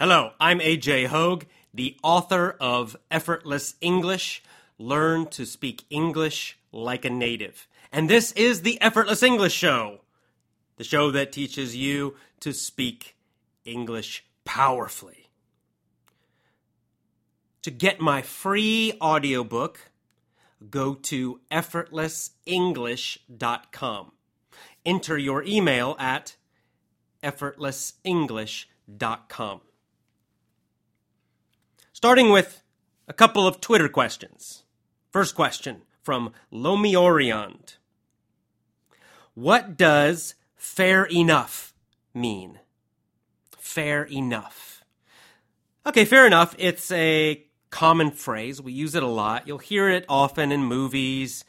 Hello, I'm AJ Hoge, the author of Effortless English Learn to Speak English Like a Native. And this is the Effortless English Show, the show that teaches you to speak English powerfully. To get my free audiobook, go to effortlessenglish.com. Enter your email at effortlessenglish.com. Starting with a couple of Twitter questions. First question from Lomioriond. What does fair enough mean? Fair enough. Okay, fair enough. It's a common phrase. We use it a lot. You'll hear it often in movies,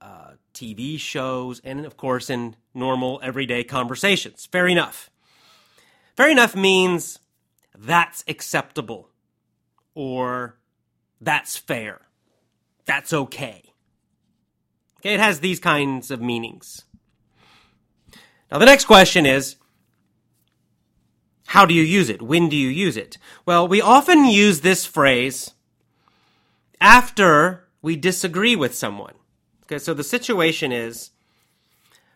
uh, TV shows, and of course in normal everyday conversations. Fair enough. Fair enough means that's acceptable or that's fair. That's okay. Okay, it has these kinds of meanings. Now, the next question is how do you use it? When do you use it? Well, we often use this phrase after we disagree with someone. Okay, so the situation is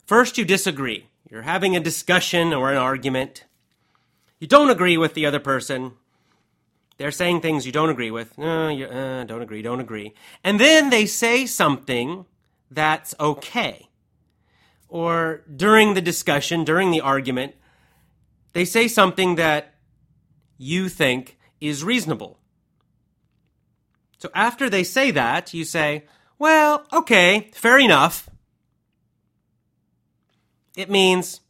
first you disagree. You're having a discussion or an argument. You don't agree with the other person. They're saying things you don't agree with. No, you uh, don't agree, don't agree. And then they say something that's okay. Or during the discussion, during the argument, they say something that you think is reasonable. So after they say that, you say, well, okay, fair enough. It means,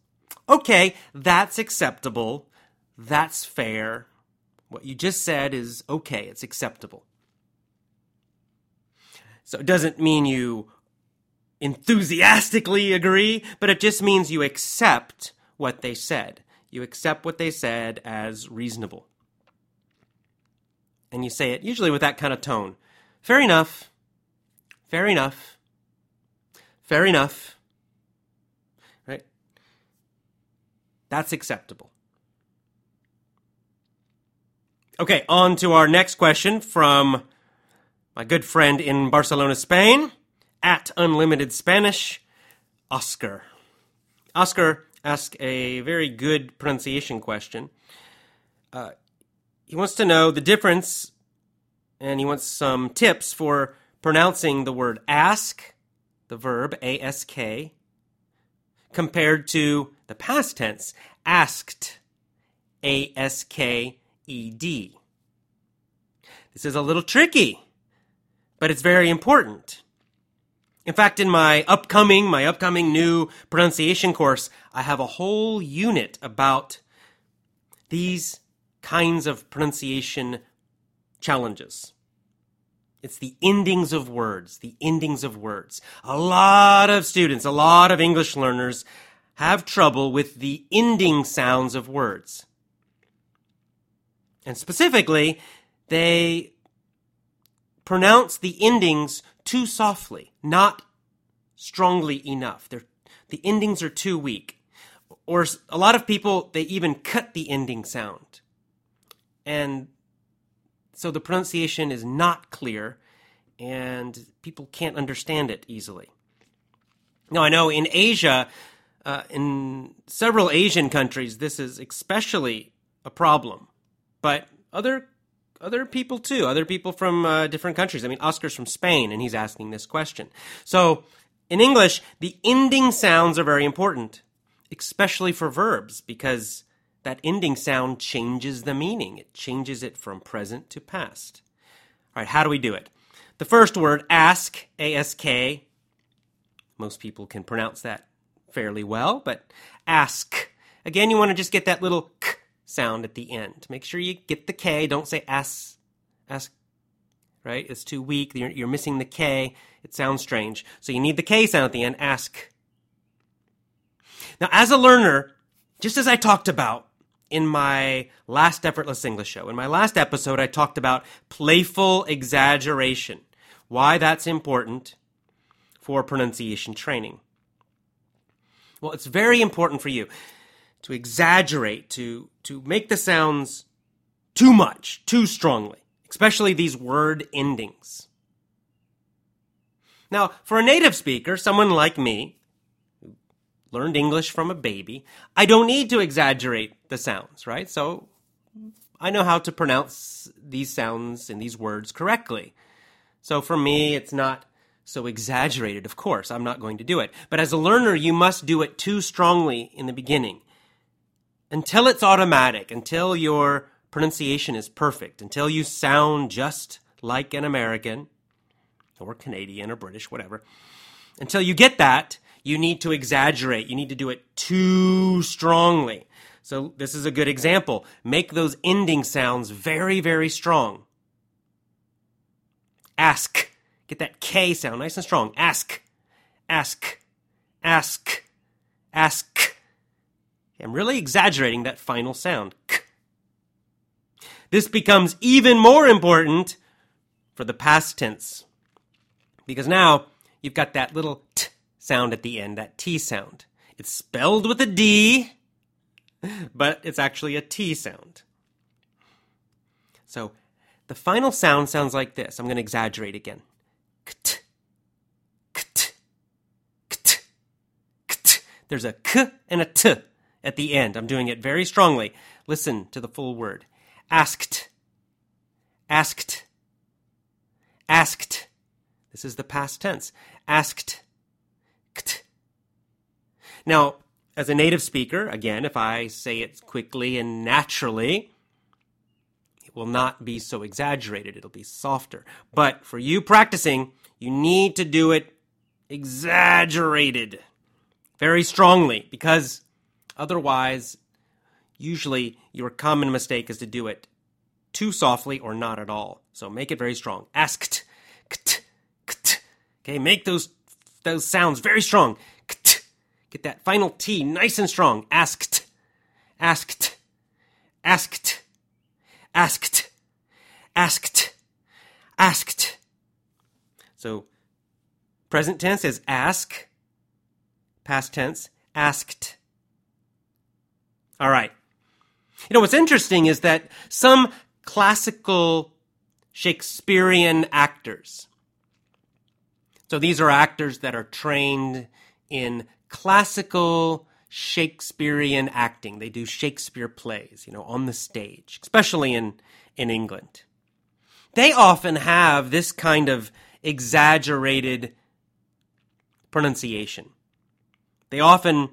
okay, that's acceptable, that's fair, what you just said is okay, it's acceptable. So it doesn't mean you enthusiastically agree, but it just means you accept what they said. You accept what they said as reasonable. And you say it usually with that kind of tone. Fair enough. Fair enough. Fair enough. Right? That's acceptable. Okay, on to our next question from my good friend in Barcelona, Spain, at Unlimited Spanish, Oscar. Oscar asked a very good pronunciation question. Uh, he wants to know the difference, and he wants some tips for pronouncing the word ask, the verb ask, compared to the past tense asked, ask ED. This is a little tricky, but it's very important. In fact, in my upcoming, my upcoming new pronunciation course, I have a whole unit about these kinds of pronunciation challenges. It's the endings of words, the endings of words. A lot of students, a lot of English learners have trouble with the ending sounds of words. And specifically, they pronounce the endings too softly, not strongly enough. They're, the endings are too weak. Or a lot of people, they even cut the ending sound. And so the pronunciation is not clear and people can't understand it easily. Now, I know in Asia, uh, in several Asian countries, this is especially a problem but other other people too, other people from uh, different countries. I mean, Oscar's from Spain, and he's asking this question. So, in English, the ending sounds are very important, especially for verbs, because that ending sound changes the meaning. It changes it from present to past. All right, how do we do it? The first word, ask, A S K, most people can pronounce that fairly well, but ask. Again, you want to just get that little k sound at the end. Make sure you get the K. Don't say S. S. Right? It's too weak. You're, you're missing the K. It sounds strange. So you need the K sound at the end. Ask. Now, as a learner, just as I talked about in my last Effortless English show, in my last episode, I talked about playful exaggeration, why that's important for pronunciation training. Well, it's very important for you to exaggerate, to, to make the sounds too much, too strongly, especially these word endings. Now, for a native speaker, someone like me, who learned English from a baby, I don't need to exaggerate the sounds, right? So I know how to pronounce these sounds and these words correctly. So for me, it's not so exaggerated. Of course, I'm not going to do it. But as a learner, you must do it too strongly in the beginning. Until it's automatic, until your pronunciation is perfect, until you sound just like an American, or Canadian or British, whatever. Until you get that, you need to exaggerate. You need to do it too strongly. So this is a good example. Make those ending sounds very, very strong. Ask. Get that K sound nice and strong. Ask. Ask. Ask. Ask. I'm really exaggerating that final sound. This becomes even more important for the past tense. Because now you've got that little t sound at the end, that T sound. It's spelled with a D, but it's actually a T sound. So the final sound sounds like this. I'm going to exaggerate again. Kt, kt, kt, kt. There's a k and a t at the end. I'm doing it very strongly. Listen to the full word. Asked, asked, asked. This is the past tense. Asked. Kt. Now, as a native speaker, again, if I say it quickly and naturally, it will not be so exaggerated. It'll be softer. But for you practicing, you need to do it exaggerated very strongly because otherwise, usually your common mistake is to do it too softly or not at all. So make it very strong. Asked. Kt. Kt. Okay, make those those sounds very strong. Kt. Get that final T nice and strong. Asked. Asked. Asked. Asked. Asked. Asked. So present tense is ask. Past tense, asked. All right. You know, what's interesting is that some classical Shakespearean actors so these are actors that are trained in classical Shakespearean acting. They do Shakespeare plays, you know, on the stage, especially in, in England. They often have this kind of exaggerated pronunciation. They often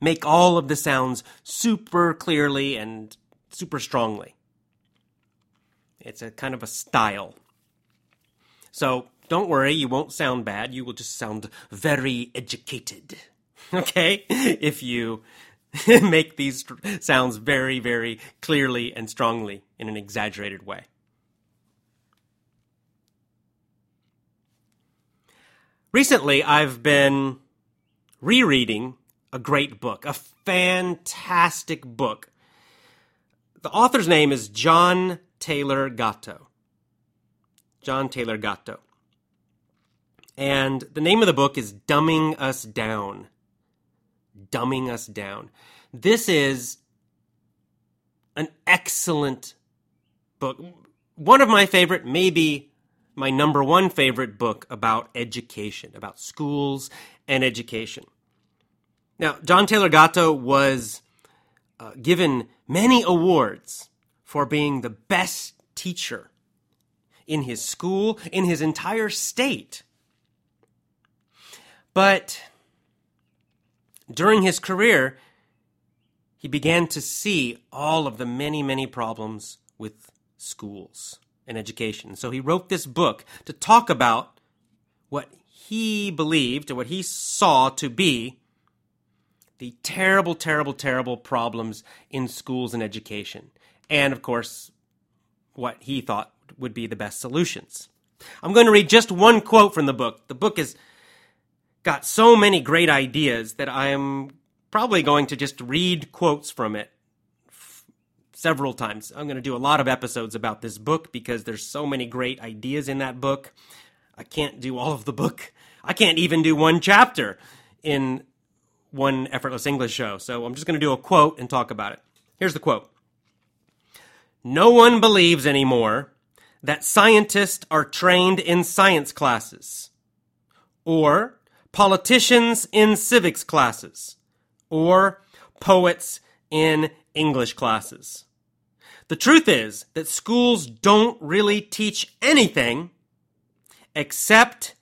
make all of the sounds super clearly and super strongly. It's a kind of a style. So don't worry, you won't sound bad. You will just sound very educated. Okay? If you make these sounds very, very clearly and strongly in an exaggerated way. Recently, I've been rereading a great book, a fantastic book. The author's name is John Taylor Gatto. John Taylor Gatto. And the name of the book is Dumbing Us Down. Dumbing Us Down. This is an excellent book. One of my favorite, maybe my number one favorite book about education, about schools and education. Now, John Taylor Gatto was uh, given many awards for being the best teacher in his school, in his entire state. But during his career, he began to see all of the many, many problems with schools and education. So he wrote this book to talk about what he believed or what he saw to be the terrible, terrible, terrible problems in schools and education. And of course, what he thought would be the best solutions. I'm going to read just one quote from the book. The book is got so many great ideas that I am probably going to just read quotes from it f- several times. I'm going to do a lot of episodes about this book because there's so many great ideas in that book. I can't do all of the book. I can't even do one chapter in one effortless English show. So I'm just going to do a quote and talk about it. Here's the quote. no one believes anymore that scientists are trained in science classes, or politicians in civics classes, or poets in English classes. The truth is that schools don't really teach anything except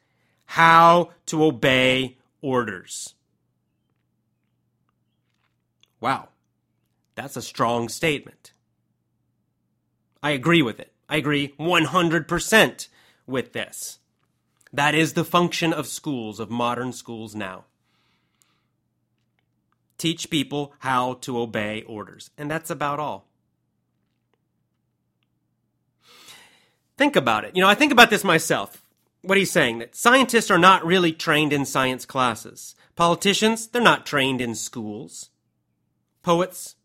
how to obey orders. Wow, that's a strong statement. I agree with it. I agree 100% with this. That is the function of schools, of modern schools now. Teach people how to obey orders. And that's about all. Think about it. You know, I think about this myself. What he's saying that scientists are not really trained in science classes. Politicians, they're not trained in schools. Poets,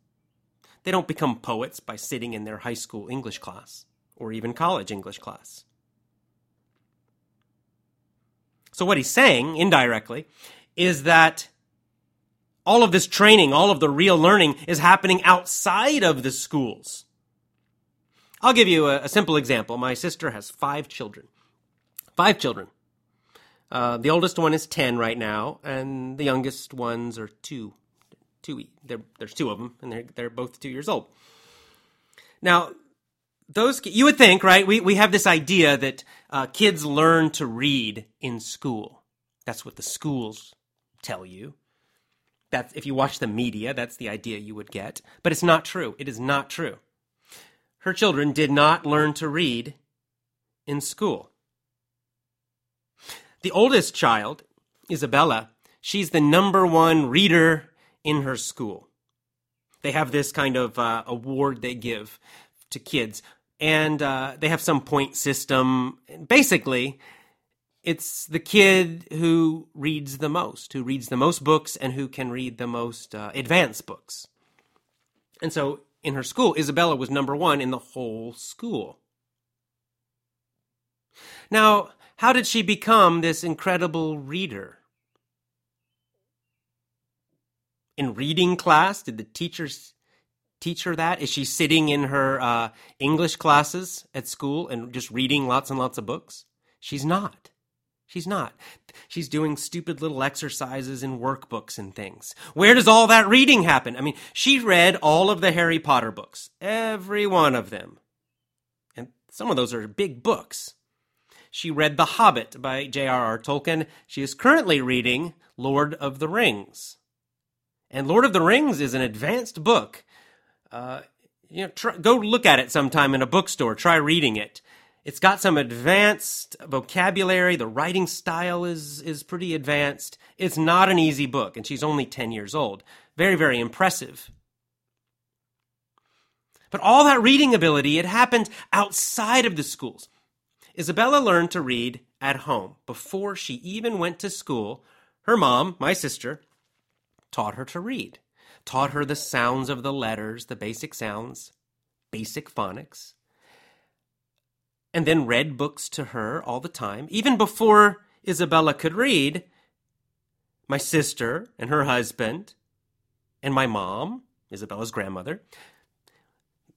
they don't become poets by sitting in their high school English class or even college English class. So, what he's saying, indirectly, is that all of this training, all of the real learning is happening outside of the schools. I'll give you a, a simple example. My sister has five children. Five children. Uh, the oldest one is 10 right now, and the youngest ones are two. Two there's two of them, and they're, they're both two years old. Now, those you would think, right? We we have this idea that uh, kids learn to read in school. That's what the schools tell you. That's if you watch the media, that's the idea you would get. But it's not true. It is not true. Her children did not learn to read in school. The oldest child, Isabella, she's the number one reader in her school. They have this kind of uh, award they give to kids, and uh, they have some point system. Basically, it's the kid who reads the most, who reads the most books, and who can read the most uh, advanced books. And so, in her school, Isabella was number one in the whole school. Now, how did she become this incredible reader? In reading class, did the teachers teach her that? Is she sitting in her uh, English classes at school and just reading lots and lots of books? She's not. She's not. She's doing stupid little exercises in workbooks and things. Where does all that reading happen? I mean, she read all of the Harry Potter books, every one of them. And some of those are big books. She read The Hobbit by J.R.R. Tolkien. She is currently reading Lord of the Rings. And Lord of the Rings is an advanced book uh, you know, try, go look at it sometime in a bookstore. Try reading it. It's got some advanced vocabulary. The writing style is is pretty advanced. It's not an easy book, and she's only ten years old. Very, very impressive. But all that reading ability, it happened outside of the schools. Isabella learned to read at home before she even went to school. Her mom, my sister, taught her to read taught her the sounds of the letters, the basic sounds, basic phonics, and then read books to her all the time. Even before Isabella could read, my sister and her husband and my mom, Isabella's grandmother,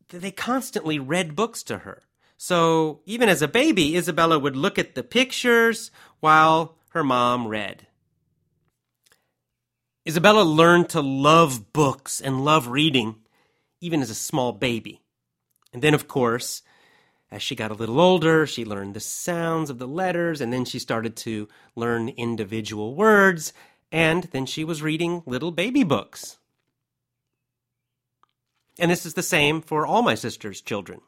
they constantly read books to her. So even as a baby, Isabella would look at the pictures while her mom read. Isabella learned to love books and love reading, even as a small baby. And then, of course, as she got a little older, she learned the sounds of the letters, and then she started to learn individual words, and then she was reading little baby books. And this is the same for all my sister's children.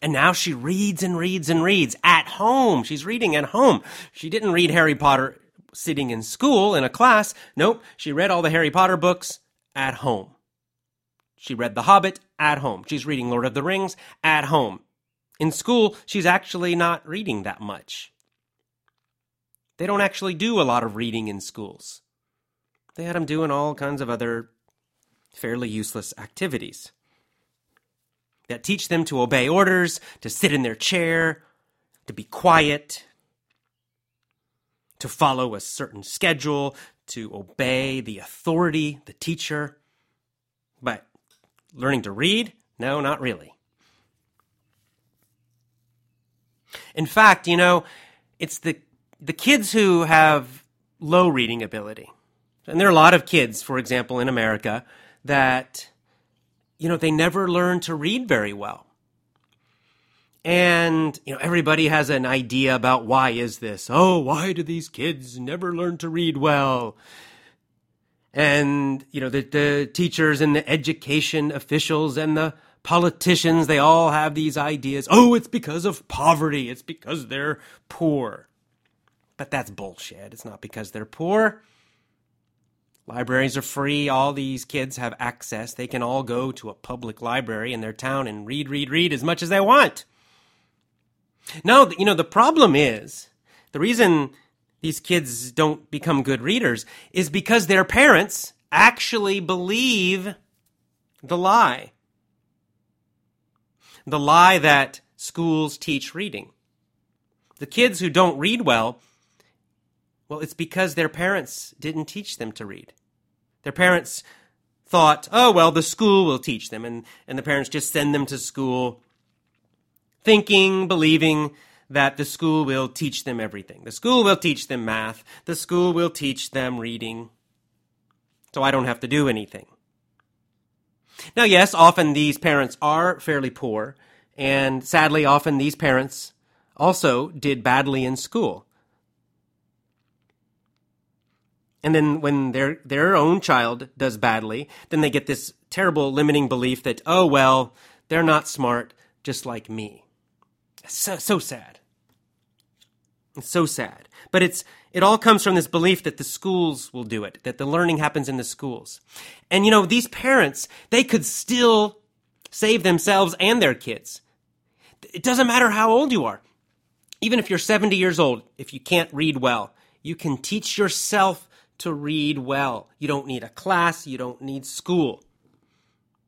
And now she reads and reads and reads at home. She's reading at home. She didn't read Harry Potter sitting in school in a class. Nope, she read all the Harry Potter books at home. She read The Hobbit at home. She's reading Lord of the Rings at home. In school, she's actually not reading that much. They don't actually do a lot of reading in schools. They had them doing all kinds of other fairly useless activities that teach them to obey orders, to sit in their chair, to be quiet, to follow a certain schedule, to obey the authority, the teacher. But learning to read, No, not really. In fact, you know, it's the the kids who have low reading ability. And there are a lot of kids, for example, in America that you know, they never learn to read very well. And, you know, everybody has an idea about why is this? Oh, why do these kids never learn to read well? And, you know, the, the teachers and the education officials and the politicians, they all have these ideas. Oh, it's because of poverty. It's because they're poor. But that's bullshit. It's not because they're poor. Libraries are free. All these kids have access. They can all go to a public library in their town and read, read, read as much as they want. No, you know, the problem is the reason these kids don't become good readers is because their parents actually believe the lie. The lie that schools teach reading. The kids who don't read well, well, it's because their parents didn't teach them to read. Their parents thought, oh, well, the school will teach them. And, and the parents just send them to school thinking, believing that the school will teach them everything. The school will teach them math. The school will teach them reading. So I don't have to do anything. Now, yes, often these parents are fairly poor, and sadly, often these parents also did badly in school. And then when their their own child does badly, then they get this terrible limiting belief that oh well, they're not smart just like me. So so sad. It's so sad. But it's it all comes from this belief that the schools will do it, that the learning happens in the schools. And you know, these parents, they could still save themselves and their kids. It doesn't matter how old you are. Even if you're 70 years old, if you can't read well, you can teach yourself to read well. You don't need a class, you don't need school.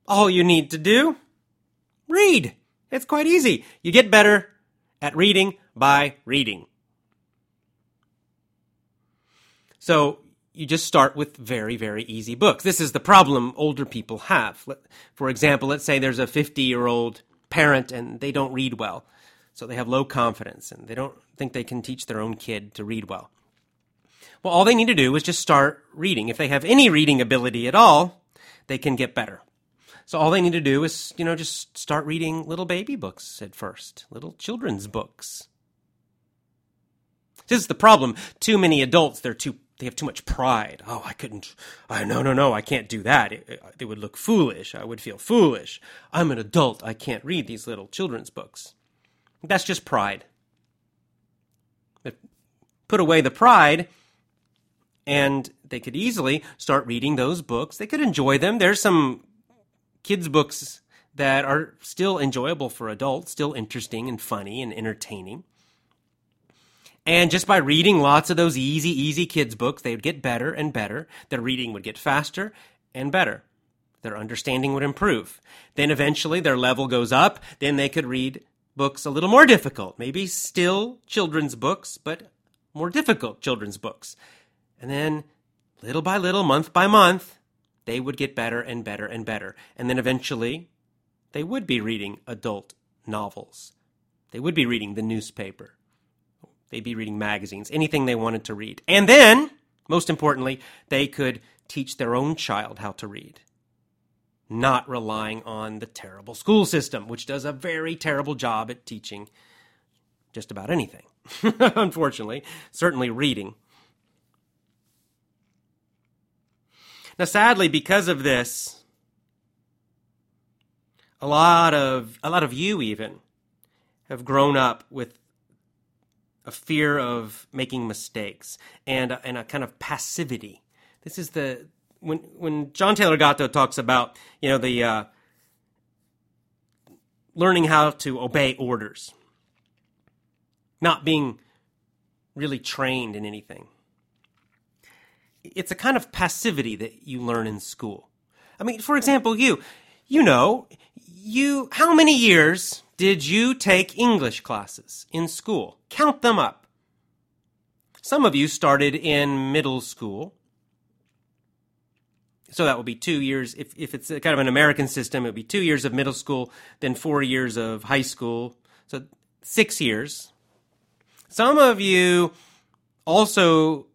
All you need to do, read. It's quite easy. You get better at reading by reading. So you just start with very, very easy books. This is the problem older people have. For example, let's say there's a 50 year old parent and they don't read well. So they have low confidence and they don't think they can teach their own kid to read well. Well, all they need to do is just start reading. If they have any reading ability at all, they can get better. So all they need to do is, you know, just start reading little baby books at first, little children's books. This is the problem. Too many adults, they're too they have too much pride. Oh, I couldn't. I no, no, no. I can't do that. It, it, would look foolish. I would feel foolish. I'm an adult. I can't read these little children's books. That's just pride. But put away the pride, and they could easily start reading those books. They could enjoy them. There's some kids' books that are still enjoyable for adults, still interesting and funny and entertaining. And just by reading lots of those easy, easy kids' books, they would get better and better. Their reading would get faster and better. Their understanding would improve. Then eventually their level goes up. Then they could read books a little more difficult. Maybe still children's books, but more difficult children's books. And then, little by little, month by month, they would get better and better and better. And then eventually, they would be reading adult novels. They would be reading the newspaper. They'd be reading magazines, anything they wanted to read. And then, most importantly, they could teach their own child how to read, not relying on the terrible school system, which does a very terrible job at teaching just about anything. Unfortunately, certainly reading. Now, sadly, because of this, a lot of a lot of you even have grown up with a fear of making mistakes and a, and a kind of passivity. This is the when when John Taylor Gatto talks about you know the uh, learning how to obey orders, not being really trained in anything it's a kind of passivity that you learn in school. I mean, for example, you, you know, you, how many years did you take English classes in school? Count them up. Some of you started in middle school. So that will be two years. If, if it's kind of an American system, it would be two years of middle school, then four years of high school. So six years. Some of you also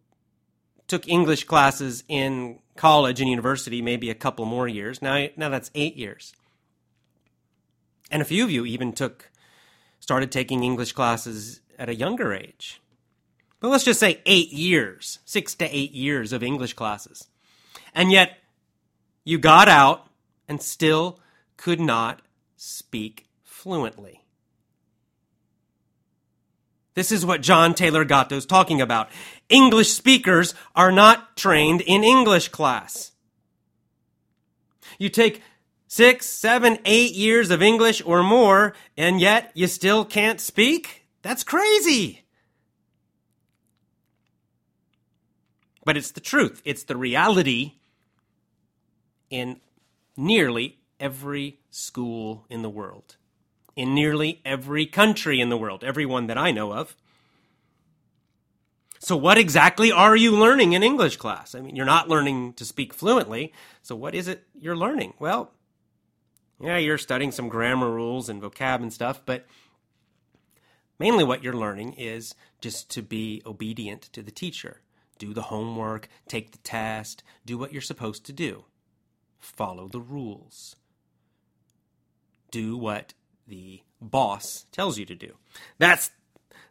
took English classes in college and university, maybe a couple more years. Now, now that's eight years. And a few of you even took, started taking English classes at a younger age. But let's just say eight years, six to eight years of English classes. And yet, you got out and still could not speak fluently. This is what John Taylor Gatto is talking about. English speakers are not trained in English class. You take six, seven, eight years of English or more, and yet you still can't speak? That's crazy. But it's the truth, it's the reality in nearly every school in the world, in nearly every country in the world, every one that I know of. So, what exactly are you learning in English class? I mean, you're not learning to speak fluently. So, what is it you're learning? Well, yeah, you're studying some grammar rules and vocab and stuff, but mainly what you're learning is just to be obedient to the teacher. Do the homework, take the test, do what you're supposed to do. Follow the rules. Do what the boss tells you to do. That's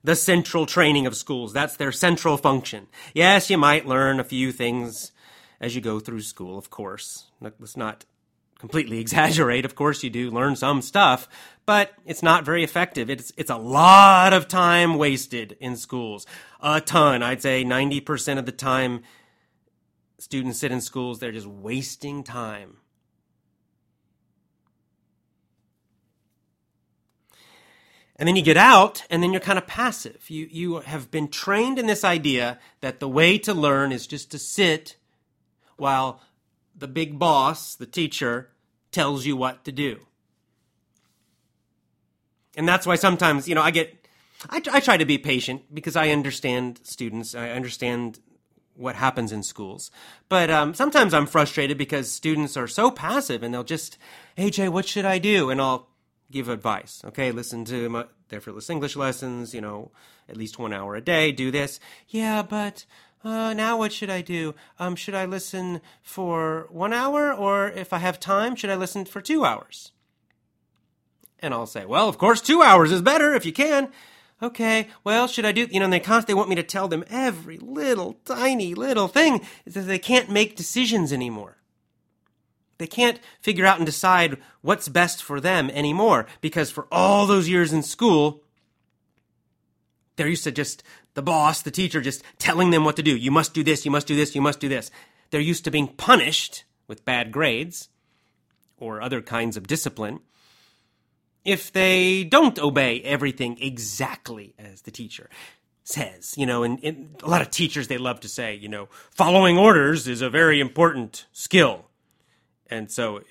the central training of schools. That's their central function. Yes, you might learn a few things as you go through school, of course. Let's not completely exaggerate. Of course, you do learn some stuff, but it's not very effective. It's, it's a lot of time wasted in schools. A ton. I'd say 90% of the time students sit in schools, they're just wasting time. And then you get out, and then you're kind of passive. You, you have been trained in this idea that the way to learn is just to sit while the big boss, the teacher, tells you what to do. And that's why sometimes, you know, I get, I, I try to be patient because I understand students. I understand what happens in schools. But um, sometimes I'm frustrated because students are so passive and they'll just, AJ, what should I do? And I'll give advice. Okay, listen to my effortless English lessons, you know, at least one hour a day, do this. Yeah, but uh, now what should I do? Um, should I listen for one hour, or if I have time, should I listen for two hours? And I'll say, well, of course, two hours is better if you can. Okay, well, should I do? You know, and they constantly want me to tell them every little tiny little thing that they can't make decisions anymore. They can't figure out and decide what's best for them anymore because for all those years in school, they're used to just the boss, the teacher, just telling them what to do. You must do this, you must do this, you must do this. They're used to being punished with bad grades or other kinds of discipline if they don't obey everything exactly as the teacher says. You know, and, and, a lot of teachers, they love to say, you know, following orders is a very important skill. And so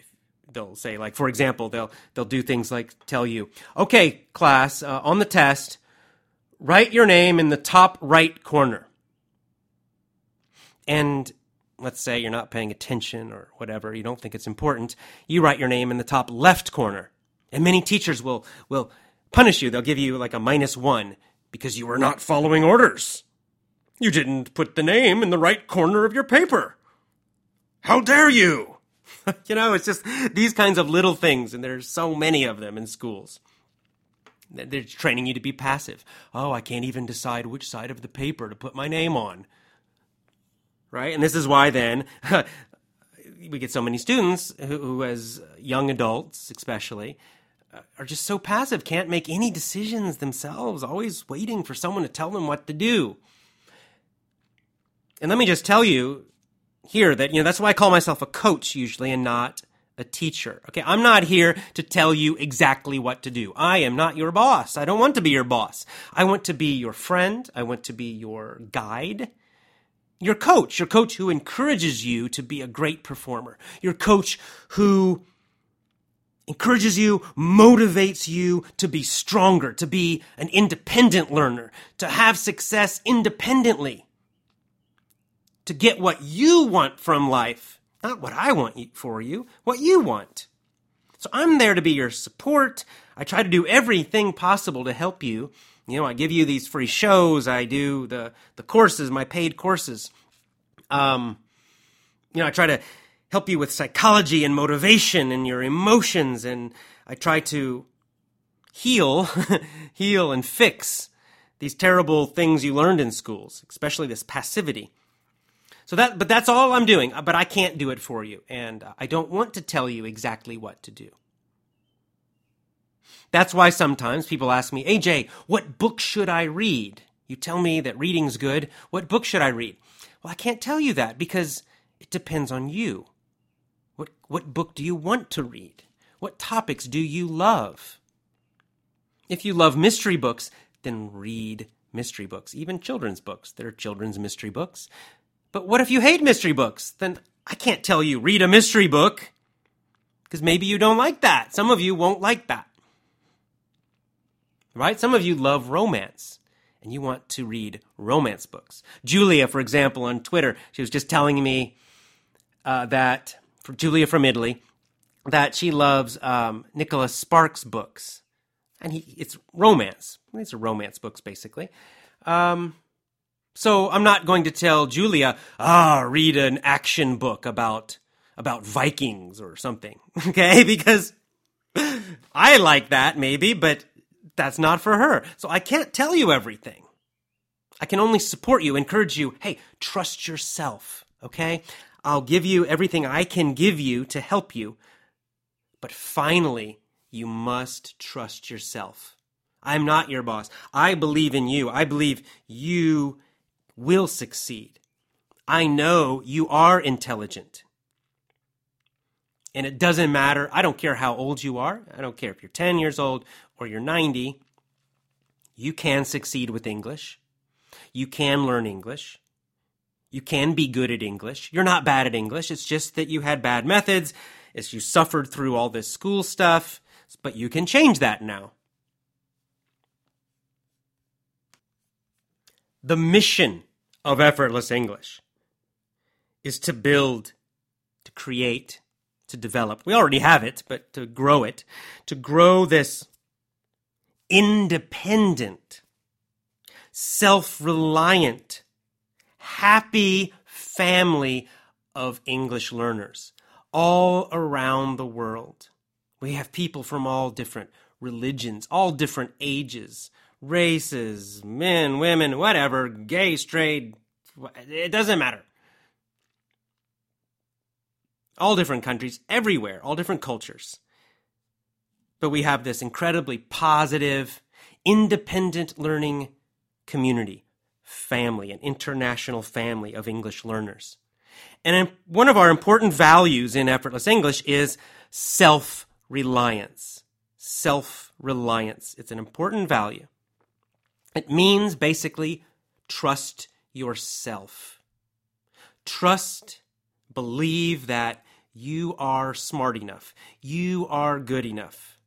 they'll say, like, for example, they'll, they'll do things like tell you, okay, class, uh, on the test, write your name in the top right corner. And let's say you're not paying attention or whatever, you don't think it's important, you write your name in the top left corner. And many teachers will, will punish you. They'll give you like a minus one because you were not following orders. You didn't put the name in the right corner of your paper. How dare you? you know, it's just these kinds of little things, and there's so many of them in schools. They're training you to be passive. Oh, I can't even decide which side of the paper to put my name on. Right? And this is why then we get so many students who, who as young adults especially, uh, are just so passive, can't make any decisions themselves, always waiting for someone to tell them what to do. And let me just tell you here that, you know, that's why I call myself a coach usually and not a teacher. Okay, I'm not here to tell you exactly what to do. I am not your boss. I don't want to be your boss. I want to be your friend. I want to be your guide. Your coach, your coach who encourages you to be a great performer. Your coach who encourages you, motivates you to be stronger, to be an independent learner, to have success independently, to get what you want from life Not what I want for you, what you want. So I'm there to be your support. I try to do everything possible to help you. You know, I give you these free shows. I do the, the courses, my paid courses. Um, you know, I try to help you with psychology and motivation and your emotions. And I try to heal, heal and fix these terrible things you learned in schools, especially this passivity. So that, but that's all I'm doing. But I can't do it for you, and uh, I don't want to tell you exactly what to do. That's why sometimes people ask me, AJ, what book should I read? You tell me that reading's good. What book should I read? Well, I can't tell you that because it depends on you. What, what book do you want to read? What topics do you love? If you love mystery books, then read mystery books, even children's books. There are children's mystery books. But what if you hate mystery books? Then I can't tell you read a mystery book because maybe you don't like that. Some of you won't like that. Right? Some of you love romance and you want to read romance books. Julia, for example, on Twitter, she was just telling me uh, that, Julia from Italy, that she loves um, Nicholas Sparks books. And he, it's romance. These are romance books, basically. Um, so I'm not going to tell Julia, ah, read an action book about about Vikings or something, okay? Because I like that maybe, but that's not for her. So I can't tell you everything. I can only support you, encourage you. Hey, trust yourself, okay? I'll give you everything I can give you to help you. But finally, you must trust yourself. I'm not your boss. I believe in you. I believe you will succeed. I know you are intelligent. And it doesn't matter. I don't care how old you are. I don't care if you're 10 years old or you're 90. You can succeed with English. You can learn English. You can be good at English. You're not bad at English. It's just that you had bad methods. It's you suffered through all this school stuff, but you can change that now. The mission of effortless English is to build, to create, to develop. We already have it, but to grow it, to grow this independent, self reliant, happy family of English learners all around the world. We have people from all different religions, all different ages, races, men, women, whatever, gay, straight, it doesn't matter. All different countries, everywhere, all different cultures. But we have this incredibly positive, independent learning community, family, an international family of English learners. And one of our important values in Effortless English is self reliance. Self reliance. It's an important value. It means basically trust yourself. Trust, believe that you are smart enough. You are good enough.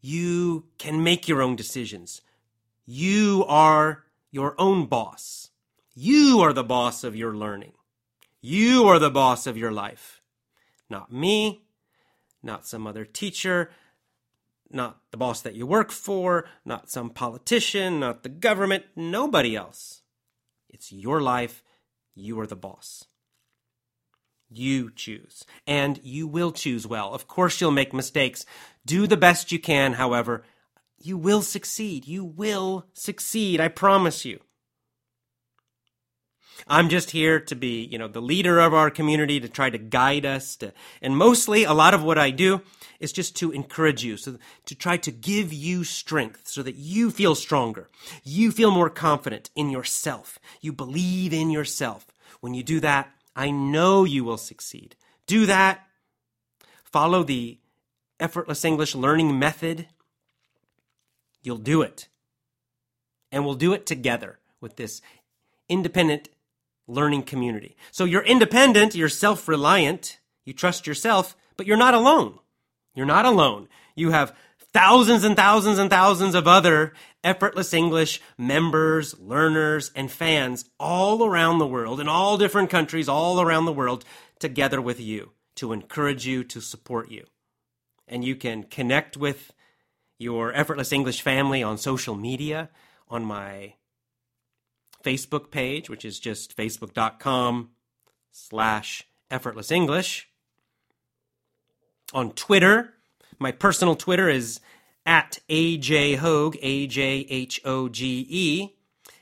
You can make your own decisions. You are your own boss. You are the boss of your learning. You are the boss of your life. Not me, not some other teacher, not the boss that you work for, not some politician, not the government, nobody else. It's your life. You are the boss. You choose. And you will choose well. Of course, you'll make mistakes. Do the best you can, however. You will succeed. You will succeed. I promise you. I'm just here to be, you know, the leader of our community to try to guide us to, and mostly a lot of what I do is just to encourage you, so to try to give you strength so that you feel stronger. You feel more confident in yourself. You believe in yourself. When you do that, I know you will succeed. Do that. Follow the effortless English learning method. You'll do it. And we'll do it together with this independent learning community. So you're independent, you're self reliant, you trust yourself, but you're not alone. You're not alone. You have thousands and thousands and thousands of other Effortless English members, learners, and fans all around the world, in all different countries, all around the world, together with you to encourage you, to support you. And you can connect with your Effortless English family on social media, on my Facebook page, which is just facebook.com slash effortless English. On Twitter, my personal Twitter is at AJ Hoge, A J H O G E.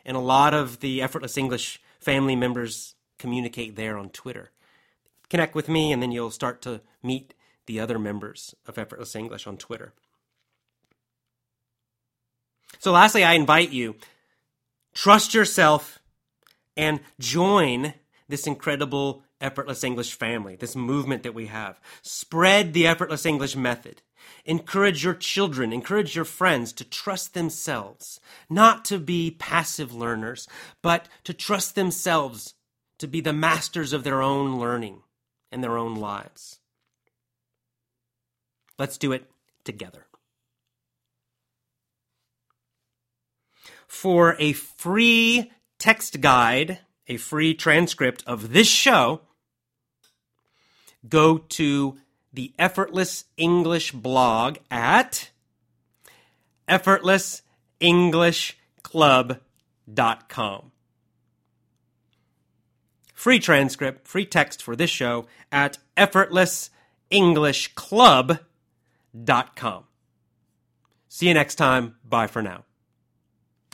And a lot of the Effortless English family members communicate there on Twitter. Connect with me, and then you'll start to meet the other members of Effortless English on Twitter. So, lastly, I invite you trust yourself and join this incredible Effortless English family, this movement that we have. Spread the Effortless English method. Encourage your children, encourage your friends to trust themselves, not to be passive learners, but to trust themselves to be the masters of their own learning and their own lives. Let's do it together. For a free text guide, a free transcript of this show, go to the Effortless English blog at effortlessenglishclub.com. Free transcript, free text for this show at effortlessenglishclub.com. See you next time. Bye for now.